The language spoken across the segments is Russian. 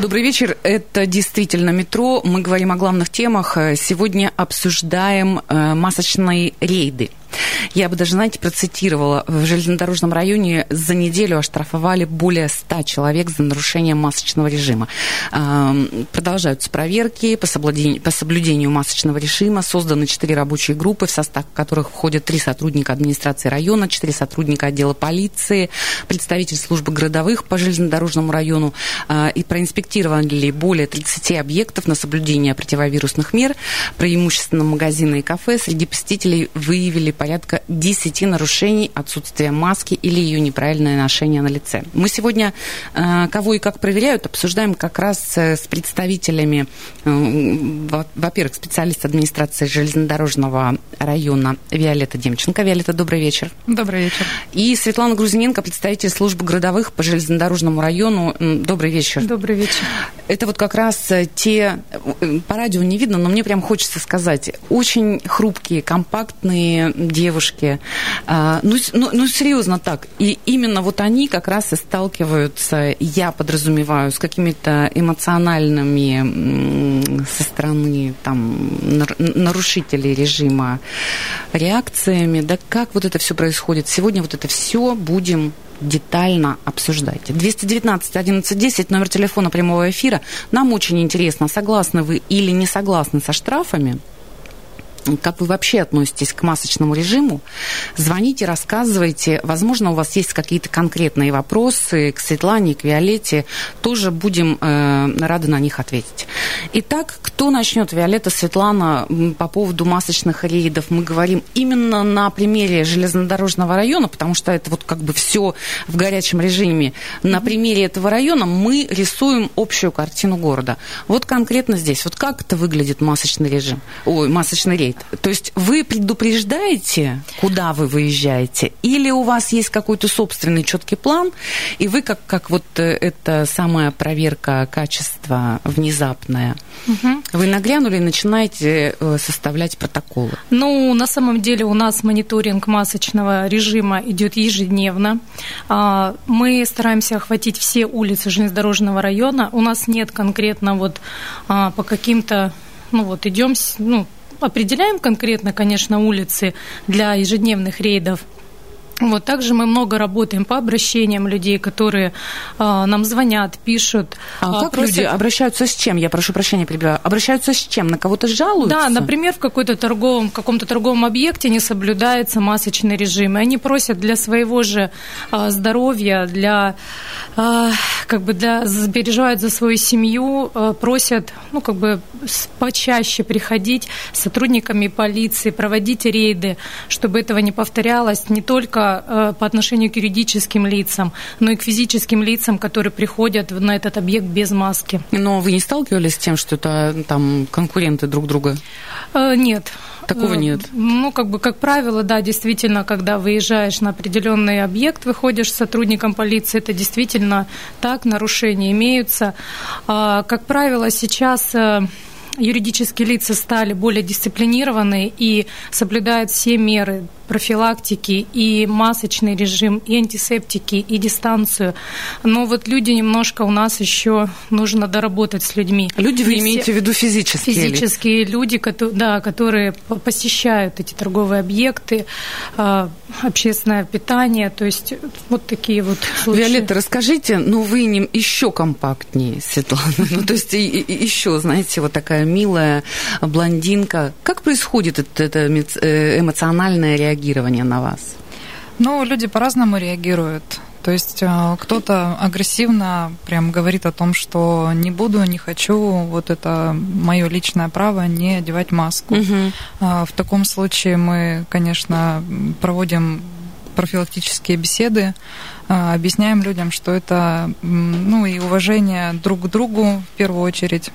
Добрый вечер. Это действительно метро. Мы говорим о главных темах. Сегодня обсуждаем э, масочные рейды. Я бы даже, знаете, процитировала. В железнодорожном районе за неделю оштрафовали более 100 человек за нарушение масочного режима. Продолжаются проверки по соблюдению, по соблюдению масочного режима. Созданы 4 рабочие группы, в состав которых входят 3 сотрудника администрации района, 4 сотрудника отдела полиции, представитель службы городовых по железнодорожному району. А, и проинспектировали более 30 объектов на соблюдение противовирусных мер. Преимущественно магазины и кафе. Среди посетителей выявили порядка 10 нарушений отсутствия маски или ее неправильное ношение на лице. Мы сегодня э, кого и как проверяют, обсуждаем как раз э, с представителями, э, во-первых, специалист администрации железнодорожного района Виолетта Демченко. Виолетта, добрый вечер. Добрый вечер. И Светлана Грузиненко, представитель службы городовых по железнодорожному району. Добрый вечер. Добрый вечер. Это вот как раз те, по радио не видно, но мне прям хочется сказать, очень хрупкие, компактные девушки. А, ну, ну, ну, серьезно так. И именно вот они как раз и сталкиваются, я подразумеваю, с какими-то эмоциональными со стороны там, нарушителей режима реакциями. Да как вот это все происходит? Сегодня вот это все будем детально обсуждать. 219 1110 номер телефона прямого эфира. Нам очень интересно, согласны вы или не согласны со штрафами как вы вообще относитесь к масочному режиму. Звоните, рассказывайте. Возможно, у вас есть какие-то конкретные вопросы к Светлане, к Виолетте. Тоже будем э, рады на них ответить. Итак, кто начнет? Виолетта, Светлана, по поводу масочных рейдов. Мы говорим именно на примере железнодорожного района, потому что это вот как бы все в горячем режиме. На примере этого района мы рисуем общую картину города. Вот конкретно здесь. Вот как это выглядит масочный режим? Ой, масочный рейд то есть вы предупреждаете, куда вы выезжаете, или у вас есть какой-то собственный четкий план, и вы как, как вот э, эта самая проверка качества внезапная, угу. вы наглянули и начинаете э, составлять протоколы? Ну, на самом деле у нас мониторинг масочного режима идет ежедневно. А, мы стараемся охватить все улицы железнодорожного района. У нас нет конкретно вот а, по каким-то ну вот идем, ну, определяем конкретно, конечно, улицы для ежедневных рейдов. Вот также мы много работаем по обращениям людей, которые э, нам звонят, пишут. А э, как просят... люди обращаются с чем? Я прошу прощения, перебиваю. Обращаются с чем? На кого-то жалуются? Да, например, в какой-то торговом, каком-то торговом объекте не соблюдается масочный режим, и они просят для своего же э, здоровья, для э, как бы для переживают за свою семью, э, просят, ну как бы почаще приходить с сотрудниками полиции, проводить рейды, чтобы этого не повторялось не только Э, по отношению к юридическим лицам, но и к физическим лицам, которые приходят на этот объект без маски. Но вы не сталкивались с тем, что это там конкуренты друг друга? Э, нет. Такого э, нет. Ну, как бы, как правило, да, действительно, когда выезжаешь на определенный объект, выходишь с сотрудником полиции, это действительно так, нарушения имеются. А, как правило, сейчас юридические лица стали более дисциплинированы и соблюдают все меры профилактики, и масочный режим, и антисептики, и дистанцию. Но вот люди немножко у нас еще нужно доработать с людьми. Люди вы имеете в виду физические? Физические люди, которые, да, которые посещают эти торговые объекты, а, общественное питание, то есть вот такие вот случаи. Виолетта, расскажите, ну вы не, еще компактнее, Светлана, ну то есть еще, знаете, вот такая милая блондинка. Как происходит это э, эмоциональное реагирование? Реагирование на вас? Ну, люди по-разному реагируют. То есть э, кто-то агрессивно прям говорит о том, что не буду, не хочу, вот это мое личное право не одевать маску. Угу. В таком случае мы, конечно, проводим профилактические беседы, а, объясняем людям, что это ну и уважение друг к другу в первую очередь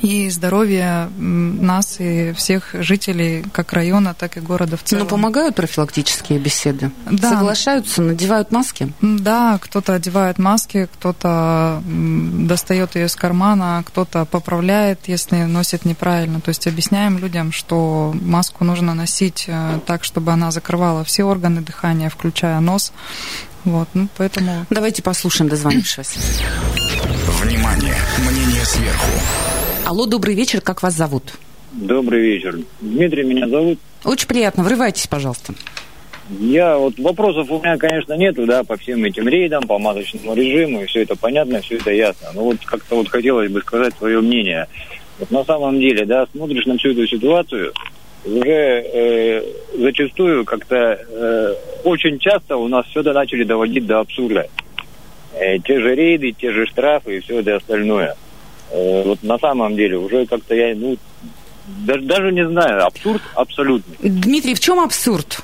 и здоровье нас и всех жителей как района, так и города в целом. Но помогают профилактические беседы? Да. Соглашаются, надевают маски? Да, кто-то одевает маски, кто-то достает ее из кармана, кто-то поправляет, если носит неправильно. То есть объясняем людям, что маску нужно носить э, так, чтобы она закрывала все органы дыхания, включая нос. Вот, ну, поэтому... Давайте послушаем дозвонившегося. Внимание! Мнение сверху. Алло, добрый вечер, как вас зовут? Добрый вечер. Дмитрий меня зовут. Очень приятно, врывайтесь, пожалуйста. Я вот вопросов у меня, конечно, нету, да, по всем этим рейдам, по масочному режиму, и все это понятно, все это ясно. Но вот как-то вот хотелось бы сказать свое мнение. Вот на самом деле, да, смотришь на всю эту ситуацию, уже э, зачастую как-то э, очень часто у нас все это начали доводить до абсурда. Э, те же рейды, те же штрафы и все это остальное. Э, вот на самом деле уже как-то я, ну, даже, даже не знаю, абсурд абсолютный. Дмитрий, в чем абсурд?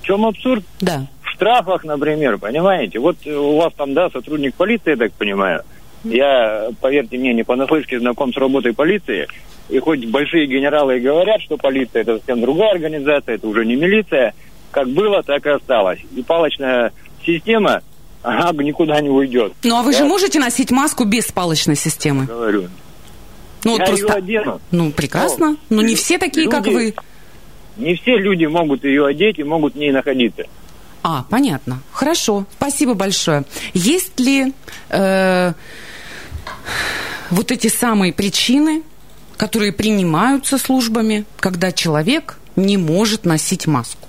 В чем абсурд? Да. В штрафах, например, понимаете? Вот у вас там, да, сотрудник полиции, я так понимаю. Я, поверьте мне, не понаслышке знаком с работой полиции. И хоть большие генералы и говорят, что полиция это совсем другая организация, это уже не милиция, как было, так и осталось. И палочная система, она никуда не уйдет. Ну а вы Я же можете носить маску без палочной системы? Говорю. Ну вот Я просто. ее одену. Ну прекрасно. Но не все такие, как люди- вы. Не все люди могут ее одеть и могут в ней находиться. А, понятно. Хорошо. Спасибо большое. Есть ли э, вот эти самые причины, которые принимаются службами, когда человек не может носить маску?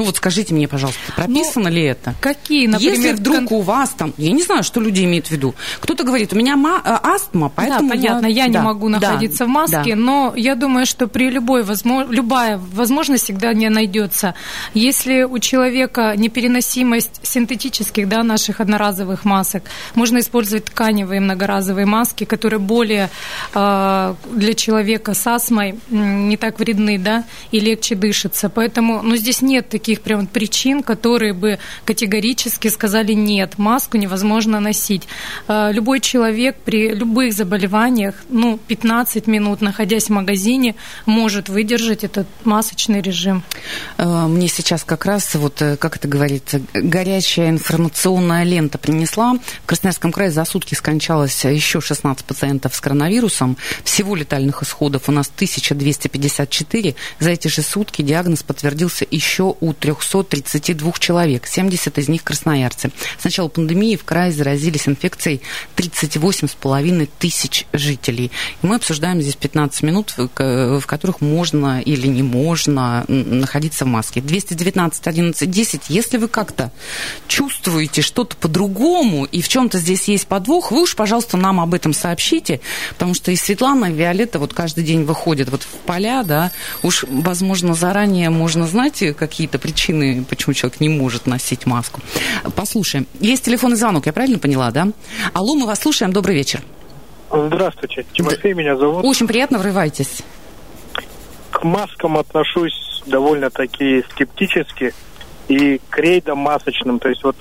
Ну вот скажите мне, пожалуйста, прописано ли это? Какие, например, Если вдруг кон- у вас там, я не знаю, что люди имеют в виду. Кто-то говорит, у меня э, астма, поэтому да, понятно, я, не Да, могу да, находиться в маске, да. но я думаю, что при любой возможно, любая возможность всегда не найдется. Если у человека непереносимость синтетических, да, наших одноразовых масок, можно использовать тканевые многоразовые маски, которые более э, для человека с астмой не так вредны, да, и легче дышится. Поэтому, ну, здесь нет таких прям причин, которые бы категорически сказали нет, маску невозможно носить. Э, Любой человек при любых заболеваниях, ну, 15 минут, находясь в магазине, может выдержать этот масочный режим. Э, Мне сейчас как раз, вот э, как это говорится, горячая информационная лента принесла. В Красноярском крае за сутки скончалось еще 16 пациентов с коронавирусом. Всего летальных исходов у нас 1254. За эти же сутки диагноз подтвердился еще у 332 человек. 70 из них красноярцы. С начала пандемии в крае заразились инфекцией 38,5 тысяч жителей. И мы обсуждаем здесь 15 минут, в которых можно или не можно находиться в маске. 219 11 10. Если вы как-то чувствуете что-то по-другому, и в чем-то здесь есть подвох, вы уж, пожалуйста, нам об этом сообщите, потому что и Светлана, и Виолетта вот каждый день выходят вот в поля, да, уж, возможно, заранее можно знать э, какие-то причины, почему человек не может носить маску. Послушаем. Есть телефонный звонок, я правильно поняла, да? Алло, мы вас слушаем, добрый вечер. Здравствуйте, Тимофей меня зовут. Очень приятно, врывайтесь. К маскам отношусь довольно-таки скептически и к рейдам масочным. То есть вот,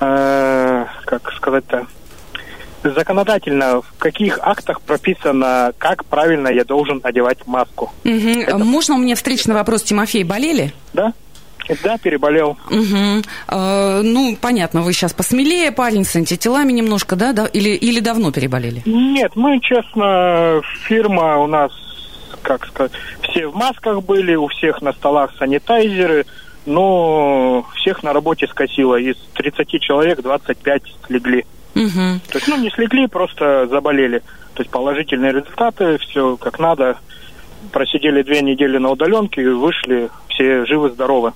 э, как сказать-то, законодательно в каких актах прописано, как правильно я должен одевать маску. Мгм. Можно у меня встречный вопрос, Тимофей, болели? Да? Да, переболел. Угу. ну, понятно, вы сейчас посмелее, парень, с антителами немножко, да? да? Или, или давно переболели? Нет, мы, честно, фирма у нас, как сказать, все в масках были, у всех на столах санитайзеры, но всех на работе скосило. Из 30 человек 25 слегли. Угу. То есть, ну, не слегли, просто заболели. То есть положительные результаты, все как надо. Просидели две недели на удаленке и вышли все живы-здоровы.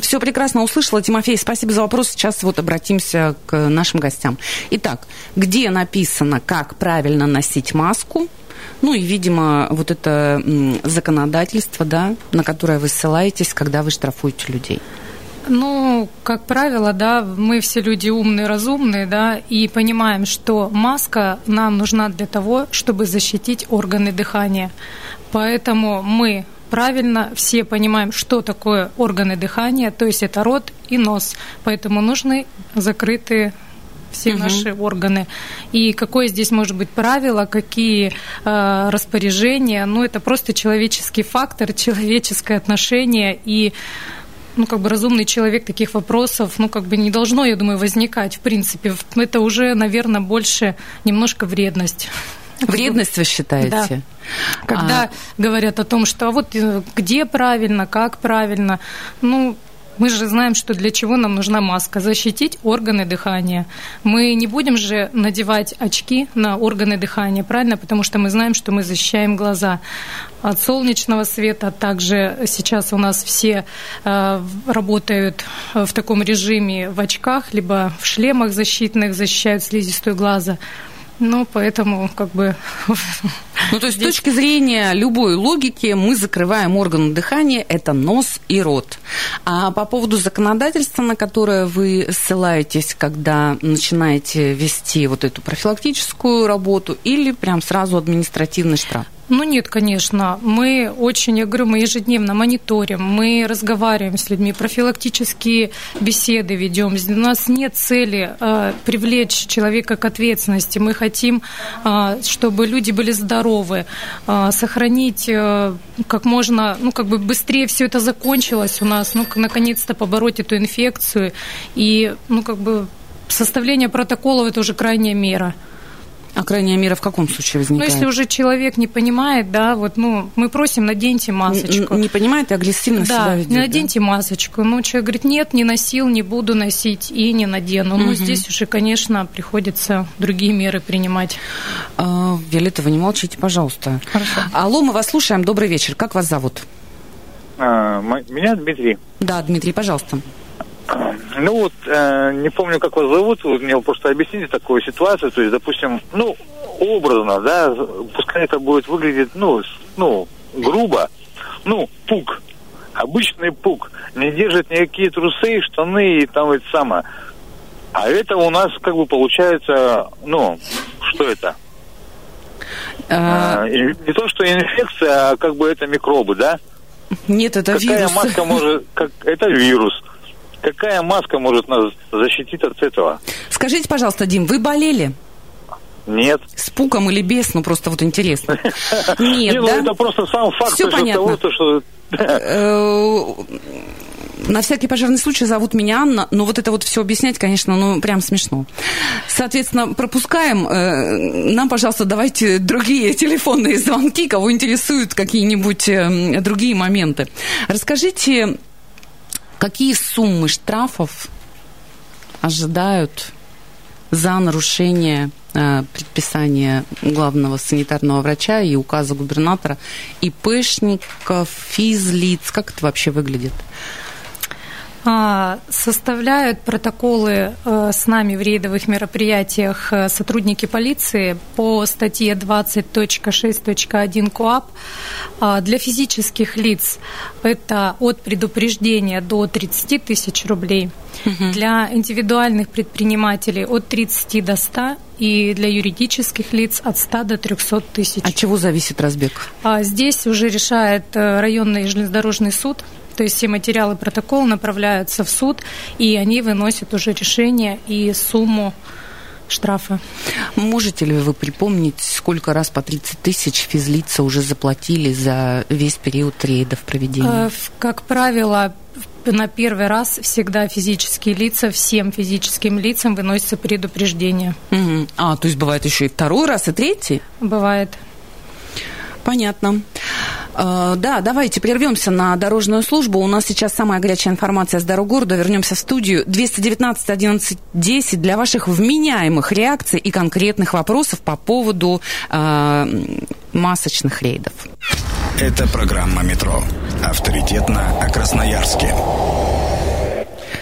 Все прекрасно услышала, Тимофей. Спасибо за вопрос. Сейчас вот обратимся к нашим гостям. Итак, где написано, как правильно носить маску? Ну и, видимо, вот это законодательство, да, на которое вы ссылаетесь, когда вы штрафуете людей. Ну, как правило, да, мы все люди умные, разумные, да, и понимаем, что маска нам нужна для того, чтобы защитить органы дыхания. Поэтому мы правильно все понимаем, что такое органы дыхания, то есть это рот и нос. Поэтому нужны закрытые все угу. наши органы. И какое здесь может быть правило, какие э, распоряжения. Ну, это просто человеческий фактор, человеческое отношение. И ну, как бы разумный человек таких вопросов, ну, как бы не должно, я думаю, возникать, в принципе. Это уже, наверное, больше немножко вредность. Вредность вы считаете? Да. Когда а... говорят о том, что а вот э, где правильно, как правильно, ну, мы же знаем, что для чего нам нужна маска. Защитить органы дыхания. Мы не будем же надевать очки на органы дыхания, правильно? Потому что мы знаем, что мы защищаем глаза от солнечного света. Также сейчас у нас все э, работают в таком режиме в очках, либо в шлемах защитных, защищают слизистую глаза. Ну, поэтому как бы... Ну, то есть Здесь... с точки зрения любой логики мы закрываем органы дыхания, это нос и рот. А по поводу законодательства, на которое вы ссылаетесь, когда начинаете вести вот эту профилактическую работу, или прям сразу административный штраф? Ну нет, конечно. Мы очень, я говорю, мы ежедневно мониторим, мы разговариваем с людьми, профилактические беседы ведем. У нас нет цели э, привлечь человека к ответственности. Мы хотим, э, чтобы люди были здоровы, э, сохранить э, как можно, ну как бы быстрее все это закончилось у нас, ну наконец-то побороть эту инфекцию и, ну как бы составление протоколов это уже крайняя мера. А крайняя мера в каком случае возникает? Ну, если уже человек не понимает, да, вот, ну, мы просим, наденьте масочку. Не, не понимает и агрессивно да, себя ведет, наденьте да? масочку. Ну, человек говорит, нет, не носил, не буду носить и не надену. Угу. Ну, здесь уже, конечно, приходится другие меры принимать. А, Виолетта, вы не молчите, пожалуйста. Хорошо. Алло, мы вас слушаем. Добрый вечер. Как вас зовут? А, меня Дмитрий. Да, Дмитрий, пожалуйста. Ну вот, э, не помню, как вас зовут, вы мне просто объясните такую ситуацию, то есть, допустим, ну, образно, да, пускай это будет выглядеть, ну, ну, грубо, ну, пук, обычный пук, не держит никакие трусы, штаны и там это самое. А это у нас как бы получается, ну, что это? А... не, не то, что инфекция, а как бы это микробы, да? Нет, это Какая вирус. Какая маска может... Как, это вирус. Какая маска может нас защитить от этого? Скажите, пожалуйста, Дим, вы болели? Нет. С пуком или без? Ну, просто вот интересно. Нет, ну, да? это просто сам факт Все понятно. того, что... Э, на всякий пожарный случай зовут меня Анна, но вот это вот все объяснять, конечно, ну, прям смешно. Соответственно, пропускаем. Э, нам, пожалуйста, давайте другие телефонные звонки, кого интересуют какие-нибудь э, другие моменты. Расскажите, Какие суммы штрафов ожидают за нарушение э, предписания главного санитарного врача и указа губернатора ИПшников, физлиц? Как это вообще выглядит? А, составляют протоколы э, с нами в рейдовых мероприятиях э, сотрудники полиции по статье 20.6.1 КОАП. А, для физических лиц это от предупреждения до 30 тысяч рублей. Угу. Для индивидуальных предпринимателей от 30 до 100 и для юридических лиц от 100 до 300 тысяч. От чего зависит разбег? А здесь уже решает э, районный железнодорожный суд то есть все материалы протокола направляются в суд, и они выносят уже решение и сумму штрафа. Можете ли вы припомнить, сколько раз по 30 тысяч физлица уже заплатили за весь период рейдов проведения? Э, как правило, на первый раз всегда физические лица, всем физическим лицам выносится предупреждение. Угу. А, то есть бывает еще и второй раз, и третий? Бывает. Понятно. Э, да, давайте прервемся на дорожную службу. У нас сейчас самая горячая информация с дорог города. Вернемся в студию. 219 11 10 для ваших вменяемых реакций и конкретных вопросов по поводу э, масочных рейдов. Это программа «Метро». Авторитетно о Красноярске.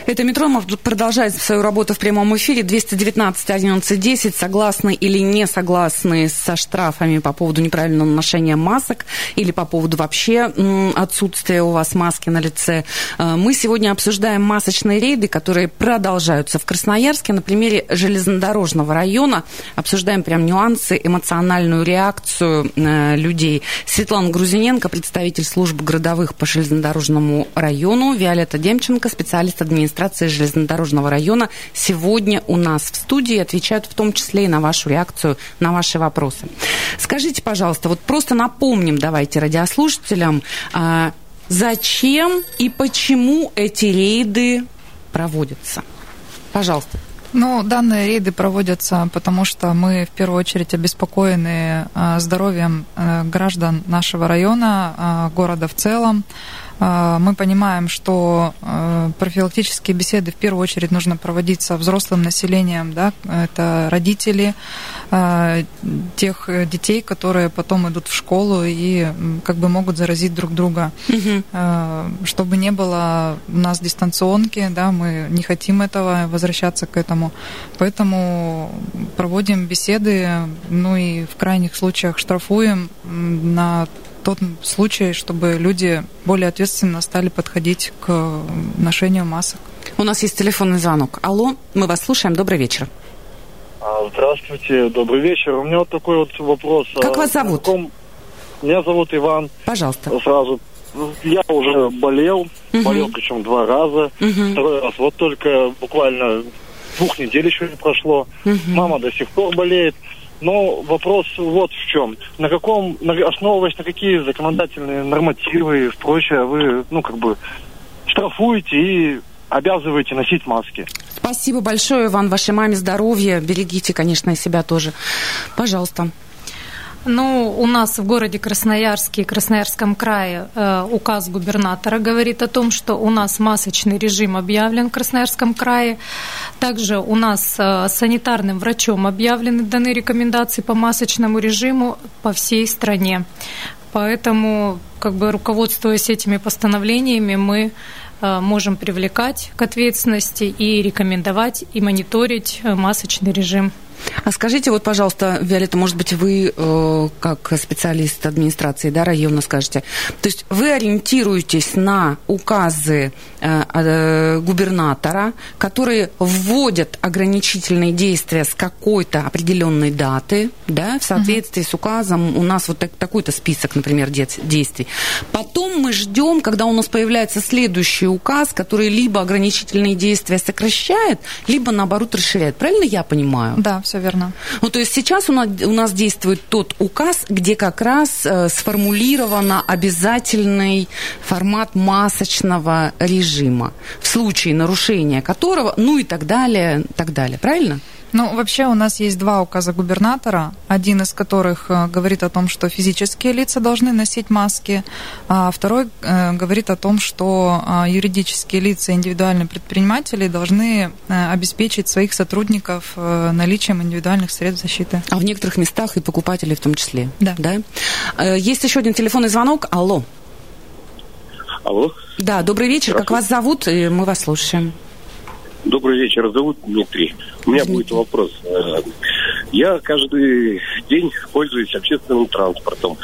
Это «Метро» продолжает свою работу в прямом эфире. 219 11 10. Согласны или не согласны со штрафами по поводу неправильного ношения масок или по поводу вообще отсутствия у вас маски на лице. Э, мы сегодня обсуждаем масочные рейды, которые продолжаются в Красноярске. На примере железнодорожного района обсуждаем прям нюансы, эмоциональную реакцию э, людей. Светлана Грузиненко, представитель службы городовых по железнодорожному району, Виолетта Демченко, специалист администрации администрации железнодорожного района сегодня у нас в студии, отвечают в том числе и на вашу реакцию, на ваши вопросы. Скажите, пожалуйста, вот просто напомним давайте радиослушателям, а, зачем и почему эти рейды проводятся? Пожалуйста. Ну, данные рейды проводятся, потому что мы в первую очередь обеспокоены э, здоровьем э, граждан нашего района, э, города в целом. А, мы понимаем, что а, профилактические беседы в первую очередь нужно проводить со взрослым населением, да, это родители а, тех детей, которые потом идут в школу и как бы могут заразить друг друга. Угу. Чтобы не было у нас дистанционки, да, мы не хотим этого, возвращаться к этому. Поэтому проводим беседы, ну и в крайних случаях штрафуем на тот случай, чтобы люди более ответственно стали подходить к ношению масок. У нас есть телефонный звонок. Алло, мы вас слушаем. Добрый вечер. А, здравствуйте, добрый вечер. У меня вот такой вот вопрос. Как вас а, зовут? Каком... Меня зовут Иван. Пожалуйста. Сразу. Я уже болел, угу. болел причем два раза. Угу. Второй раз. Вот только буквально двух недель еще не прошло. Угу. Мама до сих пор болеет. Но вопрос вот в чем. На каком, на, основываясь на какие законодательные нормативы и прочее, вы, ну, как бы, штрафуете и обязываете носить маски. Спасибо большое, Иван. Вашей маме здоровья. Берегите, конечно, и себя тоже. Пожалуйста. Ну, у нас в городе Красноярске и Красноярском крае э, указ губернатора говорит о том, что у нас масочный режим объявлен в Красноярском крае. Также у нас э, санитарным врачом объявлены даны рекомендации по масочному режиму по всей стране. Поэтому, как бы руководствуясь этими постановлениями, мы э, можем привлекать к ответственности и рекомендовать и мониторить э, масочный режим. А скажите, вот, пожалуйста, Виолетта, может быть, вы, э, как специалист администрации да, района, скажете, то есть вы ориентируетесь на указы э, э, губернатора, которые вводят ограничительные действия с какой-то определенной даты, да, в соответствии угу. с указом у нас вот так, такой-то список, например, действий. Потом мы ждем, когда у нас появляется следующий указ, который либо ограничительные действия сокращает, либо, наоборот, расширяет. Правильно я понимаю? Да, все верно. Ну, то есть сейчас у нас, у нас действует тот указ, где как раз э, сформулировано обязательный формат масочного режима, в случае нарушения которого, ну и так далее, так далее. Правильно? Ну, вообще у нас есть два указа губернатора, один из которых э, говорит о том, что физические лица должны носить маски, а второй э, говорит о том, что а, юридические лица и индивидуальные предприниматели должны э, обеспечить своих сотрудников наличием индивидуальных средств защиты. А в некоторых местах и покупателей в том числе. Да. да? Есть еще один телефонный звонок. Алло. Алло. Да, добрый вечер. Как вас зовут? Мы вас слушаем. Добрый вечер, зовут Дмитрий. У меня будет вопрос. Э, я каждый день пользуюсь общественным транспортом.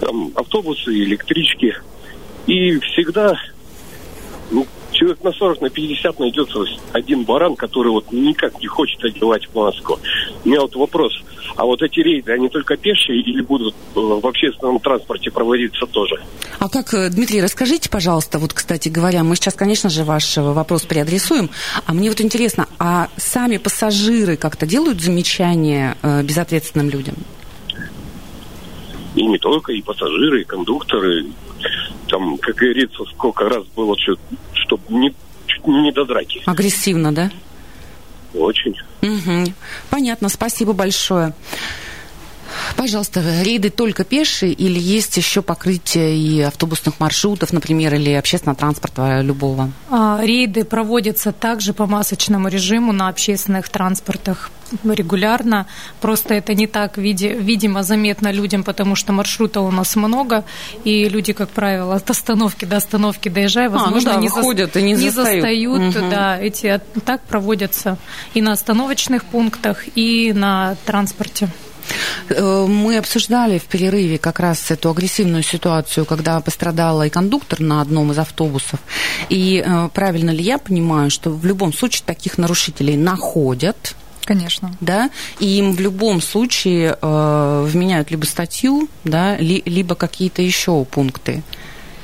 Там автобусы, электрички. И всегда человек на 40, на 50 найдется один баран, который вот никак не хочет одевать маску. У меня вот вопрос. А вот эти рейды, они только пешие или будут э, в общественном транспорте проводиться тоже? А как, э, Дмитрий, расскажите, пожалуйста, вот, кстати говоря, мы сейчас, конечно же, ваш вопрос переадресуем, а мне вот интересно, а сами пассажиры как-то делают замечания э, безответственным людям? И не только, и пассажиры, и кондукторы. Там, как говорится, сколько раз было, чтобы не, не до драки. Агрессивно, да? Очень. Угу. Понятно, спасибо большое. Пожалуйста, рейды только пешие или есть еще покрытие и автобусных маршрутов, например, или общественного транспорта любого? А, рейды проводятся также по масочному режиму на общественных транспортах регулярно. Просто это не так види, видимо заметно людям, потому что маршрута у нас много, и люди, как правило, от остановки до остановки доезжая, возможно, а, ну да, не, выходят за, и не, не застают. застают. Угу. Да, эти так проводятся и на остановочных пунктах, и на транспорте. Э, мы обсуждали в перерыве как раз эту агрессивную ситуацию, когда пострадала и кондуктор на одном из автобусов. И э, правильно ли я понимаю, что в любом случае таких нарушителей находят, Конечно. Да, и им в любом случае э, вменяют либо статью, да, ли, либо какие-то еще пункты.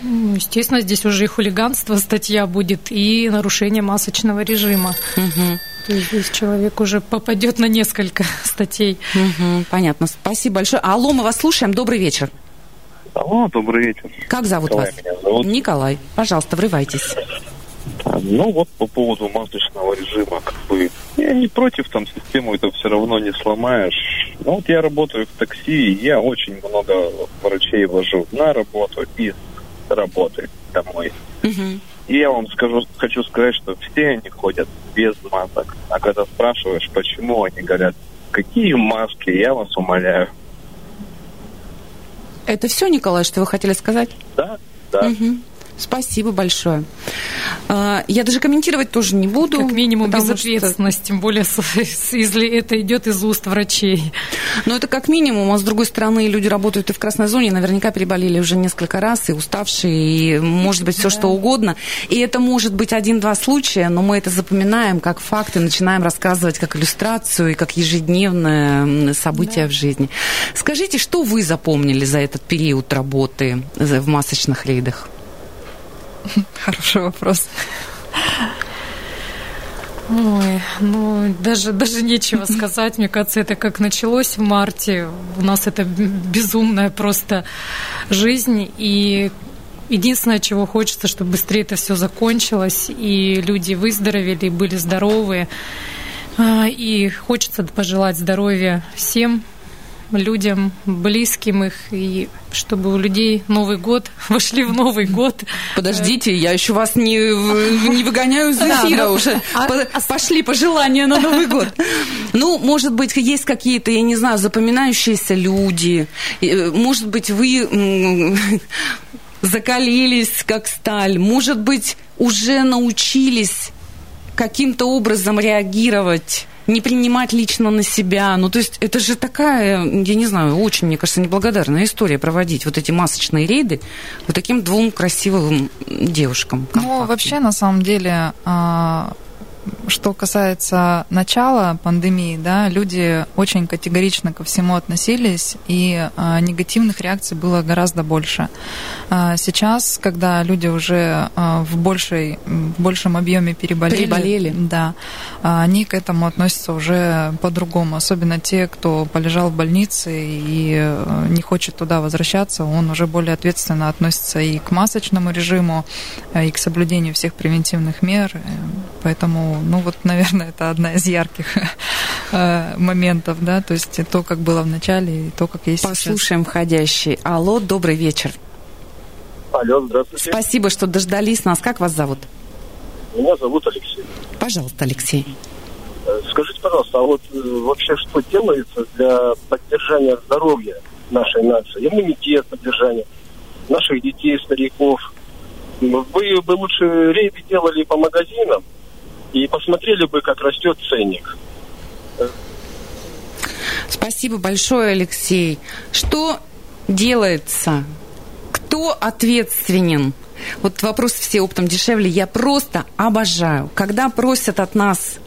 Ну, естественно, здесь уже и хулиганство статья будет, и нарушение масочного режима. Угу. То есть здесь человек уже попадет на несколько статей. Угу, понятно. Спасибо большое. Алло, мы вас слушаем. Добрый вечер. Алло, добрый вечер. Как зовут Николай вас? Меня зовут. Николай. Пожалуйста, врывайтесь. Ну вот по поводу масочного режима, как бы я не против, там систему это все равно не сломаешь. Но вот я работаю в такси, и я очень много врачей вожу на работу и с работы домой. Угу. И я вам скажу, хочу сказать, что все они ходят без масок. А когда спрашиваешь, почему, они говорят, какие маски, я вас умоляю. Это все, Николай, что вы хотели сказать? Да, да. Угу. Спасибо большое. А, я даже комментировать тоже не буду. Как минимум безответственность, что... тем более, если это идет из уст врачей. Но это как минимум, а с другой стороны, люди работают и в красной зоне, наверняка переболели уже несколько раз, и уставшие, и может быть все да. что угодно. И это может быть один-два случая, но мы это запоминаем как факты, начинаем рассказывать как иллюстрацию и как ежедневное событие да. в жизни. Скажите, что вы запомнили за этот период работы в масочных рейдах? Хороший вопрос. Ой, ну даже, даже нечего сказать. Мне кажется, это как началось в марте. У нас это безумная просто жизнь. И единственное, чего хочется, чтобы быстрее это все закончилось, и люди выздоровели, были здоровы. А, и хочется пожелать здоровья всем людям, близким их, и чтобы у людей Новый год, вошли в Новый год. Подождите, я еще вас не, не выгоняю из эфира уже. А пошли пожелания на Новый год. Ну, может быть, есть какие-то, я не знаю, запоминающиеся люди. Э, может быть, вы закалились, как сталь. Может быть, уже научились каким-то образом реагировать не принимать лично на себя. Ну, то есть это же такая, я не знаю, очень, мне кажется, неблагодарная история проводить вот эти масочные рейды вот таким двум красивым девушкам. Ну, вообще, на самом деле, а, что касается начала пандемии, да, люди очень категорично ко всему относились, и а, негативных реакций было гораздо больше. А, сейчас, когда люди уже а, в, большей, в большем объеме переболели, переболели. Да, а, они к этому относятся уже по-другому. Особенно те, кто полежал в больнице и а, не хочет туда возвращаться, он уже более ответственно относится и к масочному режиму, и к соблюдению всех превентивных мер. Поэтому ну вот, наверное, это одна из ярких э, моментов, да, то есть то, как было в начале, и то, как есть Послушаем сейчас. входящий. Алло, добрый вечер. Алло, здравствуйте. Спасибо, что дождались нас. Как вас зовут? Меня зовут Алексей. Пожалуйста, Алексей. Э, скажите, пожалуйста, а вот э, вообще что делается для поддержания здоровья нашей нации, иммунитет поддержания наших детей, стариков? Вы бы лучше рейды делали по магазинам, и посмотрели бы, как растет ценник. Спасибо большое, Алексей. Что делается? Кто ответственен? Вот вопрос все оптом дешевле. Я просто обожаю, когда просят от нас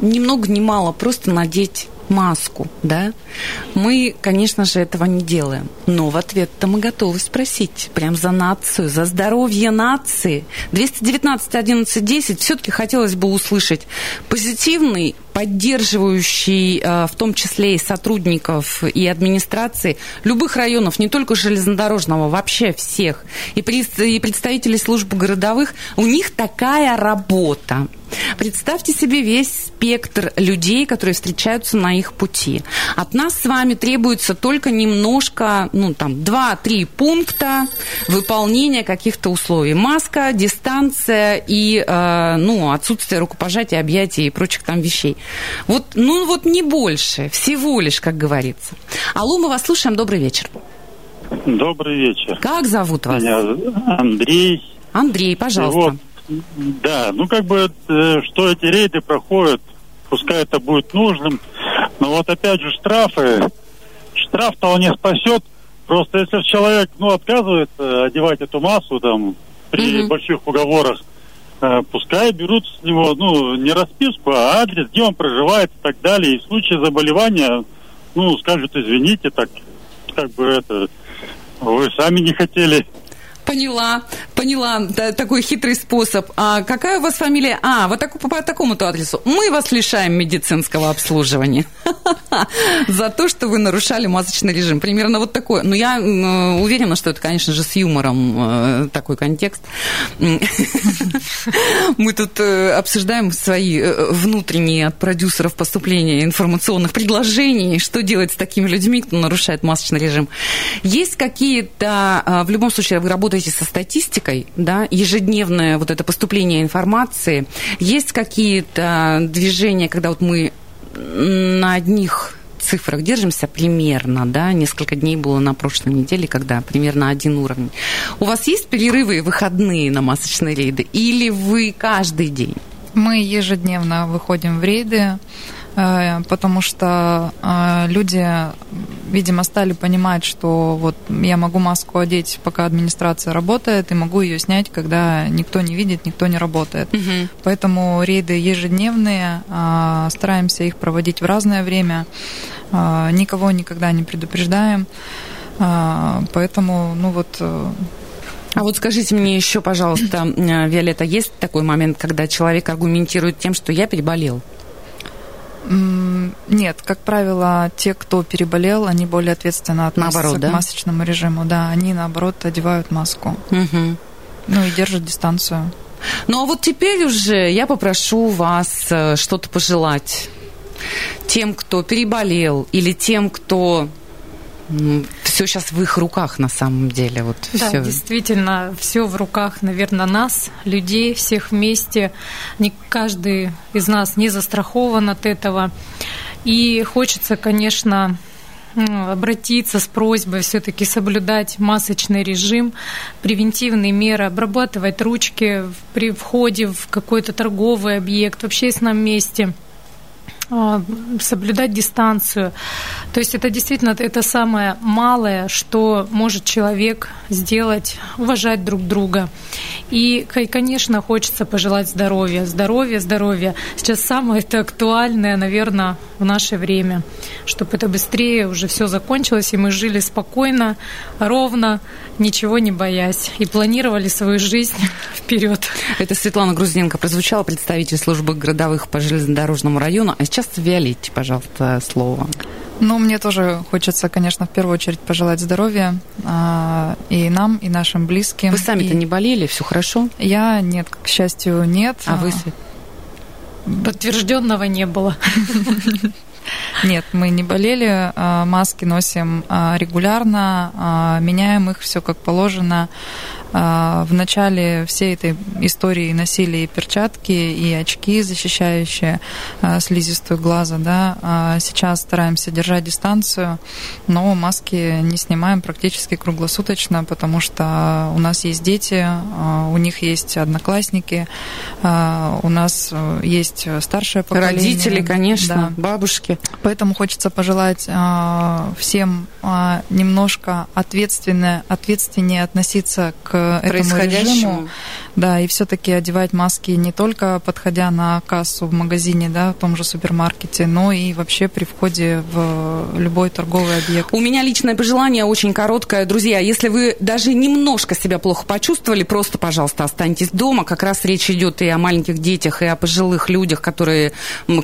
ни много ни мало просто надеть маску, да, мы, конечно же, этого не делаем. Но в ответ-то мы готовы спросить прям за нацию, за здоровье нации. 219 11 10 все-таки хотелось бы услышать позитивный поддерживающий э, в том числе и сотрудников и администрации любых районов, не только железнодорожного, вообще всех, и представителей служб городовых, у них такая работа. Представьте себе весь спектр людей, которые встречаются на их пути. От нас с вами требуется только немножко, ну там, два-три пункта выполнения каких-то условий. Маска, дистанция и, э, ну, отсутствие рукопожатия, объятий и прочих там вещей. Вот, ну вот не больше, всего лишь, как говорится. Алло, мы вас слушаем, добрый вечер. Добрый вечер. Как зовут вас? Меня Андрей. Андрей, пожалуйста. Вот, да, ну как бы, э, что эти рейды проходят, пускай это будет нужным, но вот опять же штрафы, штраф-то он не спасет, просто если человек, ну, отказывается одевать эту массу там при mm больших уговорах, пускай берут с него, ну, не расписку, а адрес, где он проживает и так далее. И в случае заболевания, ну, скажут, извините, так, как бы это, вы сами не хотели. Поняла, поняла. Да, такой хитрый способ. А какая у вас фамилия? А, вот так, по такому-то адресу. Мы вас лишаем медицинского обслуживания за то, что вы нарушали масочный режим. Примерно вот такое. Но я уверена, что это, конечно же, с юмором э, такой контекст. Мы тут э, обсуждаем свои э, внутренние от продюсеров поступления информационных предложений, что делать с такими людьми, кто нарушает масочный режим. Есть какие-то, а, в любом случае, вы работаете со статистикой, да, ежедневное вот это поступление информации. Есть какие-то движения, когда вот мы на одних цифрах держимся примерно, да, несколько дней было на прошлой неделе, когда примерно один уровень. У вас есть перерывы и выходные на масочные рейды или вы каждый день? Мы ежедневно выходим в рейды, потому что э, люди, видимо, стали понимать, что вот я могу маску одеть, пока администрация работает, и могу ее снять, когда никто не видит, никто не работает. Угу. Поэтому рейды ежедневные, э, стараемся их проводить в разное время, никого никогда не предупреждаем. Поэтому, ну вот, а вот скажите мне еще, пожалуйста, Виолетта, есть такой момент, когда человек аргументирует тем, что я переболел? Нет, как правило, те, кто переболел, они более ответственно относятся наоборот, к да? масочному режиму. Да, они наоборот одевают маску. Угу. Ну и держат дистанцию. Ну а вот теперь уже я попрошу вас э, что-то пожелать тем, кто переболел, или тем, кто все сейчас в их руках на самом деле. Вот да, все. действительно, все в руках, наверное, нас, людей, всех вместе. Не каждый из нас не застрахован от этого. И хочется, конечно, обратиться с просьбой все-таки соблюдать масочный режим, превентивные меры, обрабатывать ручки при входе в какой-то торговый объект, в общественном месте – соблюдать дистанцию. То есть это действительно это самое малое, что может человек сделать, уважать друг друга. И, конечно, хочется пожелать здоровья. Здоровья, здоровья. Сейчас самое это актуальное, наверное, в наше время, чтобы это быстрее уже все закончилось, и мы жили спокойно, ровно, ничего не боясь, и планировали свою жизнь вперед. Это Светлана Груздиненко прозвучала, представитель службы городовых по железнодорожному району. А сейчас Виолетте, пожалуйста, слово. Ну, мне тоже хочется, конечно, в первую очередь пожелать здоровья а, и нам, и нашим близким. Вы сами-то и... не болели, все хорошо? Я нет, к счастью, нет. А вы? Подтвержденного не было. Нет, мы не болели, а, маски носим а, регулярно, меняем их все как положено. А, в начале всей этой истории носили и перчатки, и очки, защищающие а, слизистую глаза. Да? А сейчас стараемся держать дистанцию, но маски не снимаем практически круглосуточно, потому что у нас есть дети, у них есть одноклассники, у нас есть старшее поколение. Родители, конечно, да. бабушки. Поэтому хочется пожелать всем немножко ответственнее, ответственнее относиться к этому режиму. Да, и все-таки одевать маски не только подходя на кассу в магазине, да, в том же супермаркете, но и вообще при входе в любой торговый объект. У меня личное пожелание очень короткое. Друзья, если вы даже немножко себя плохо почувствовали, просто, пожалуйста, останьтесь дома. Как раз речь идет и о маленьких детях, и о пожилых людях, которые,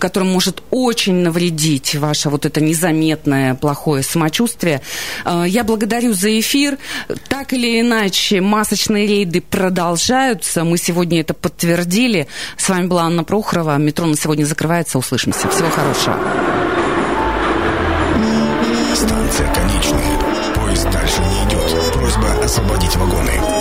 которым может очень навредить ваше вот это незаметное плохое самочувствие. Э, я благодарю за эфир. Так или иначе, масочные рейды продолжаются. Мы сегодня это подтвердили. С вами была Анна Прохорова. Метро на сегодня закрывается. Услышимся. Всего хорошего. Станция конечная. Поезд дальше не идет. Просьба освободить вагоны.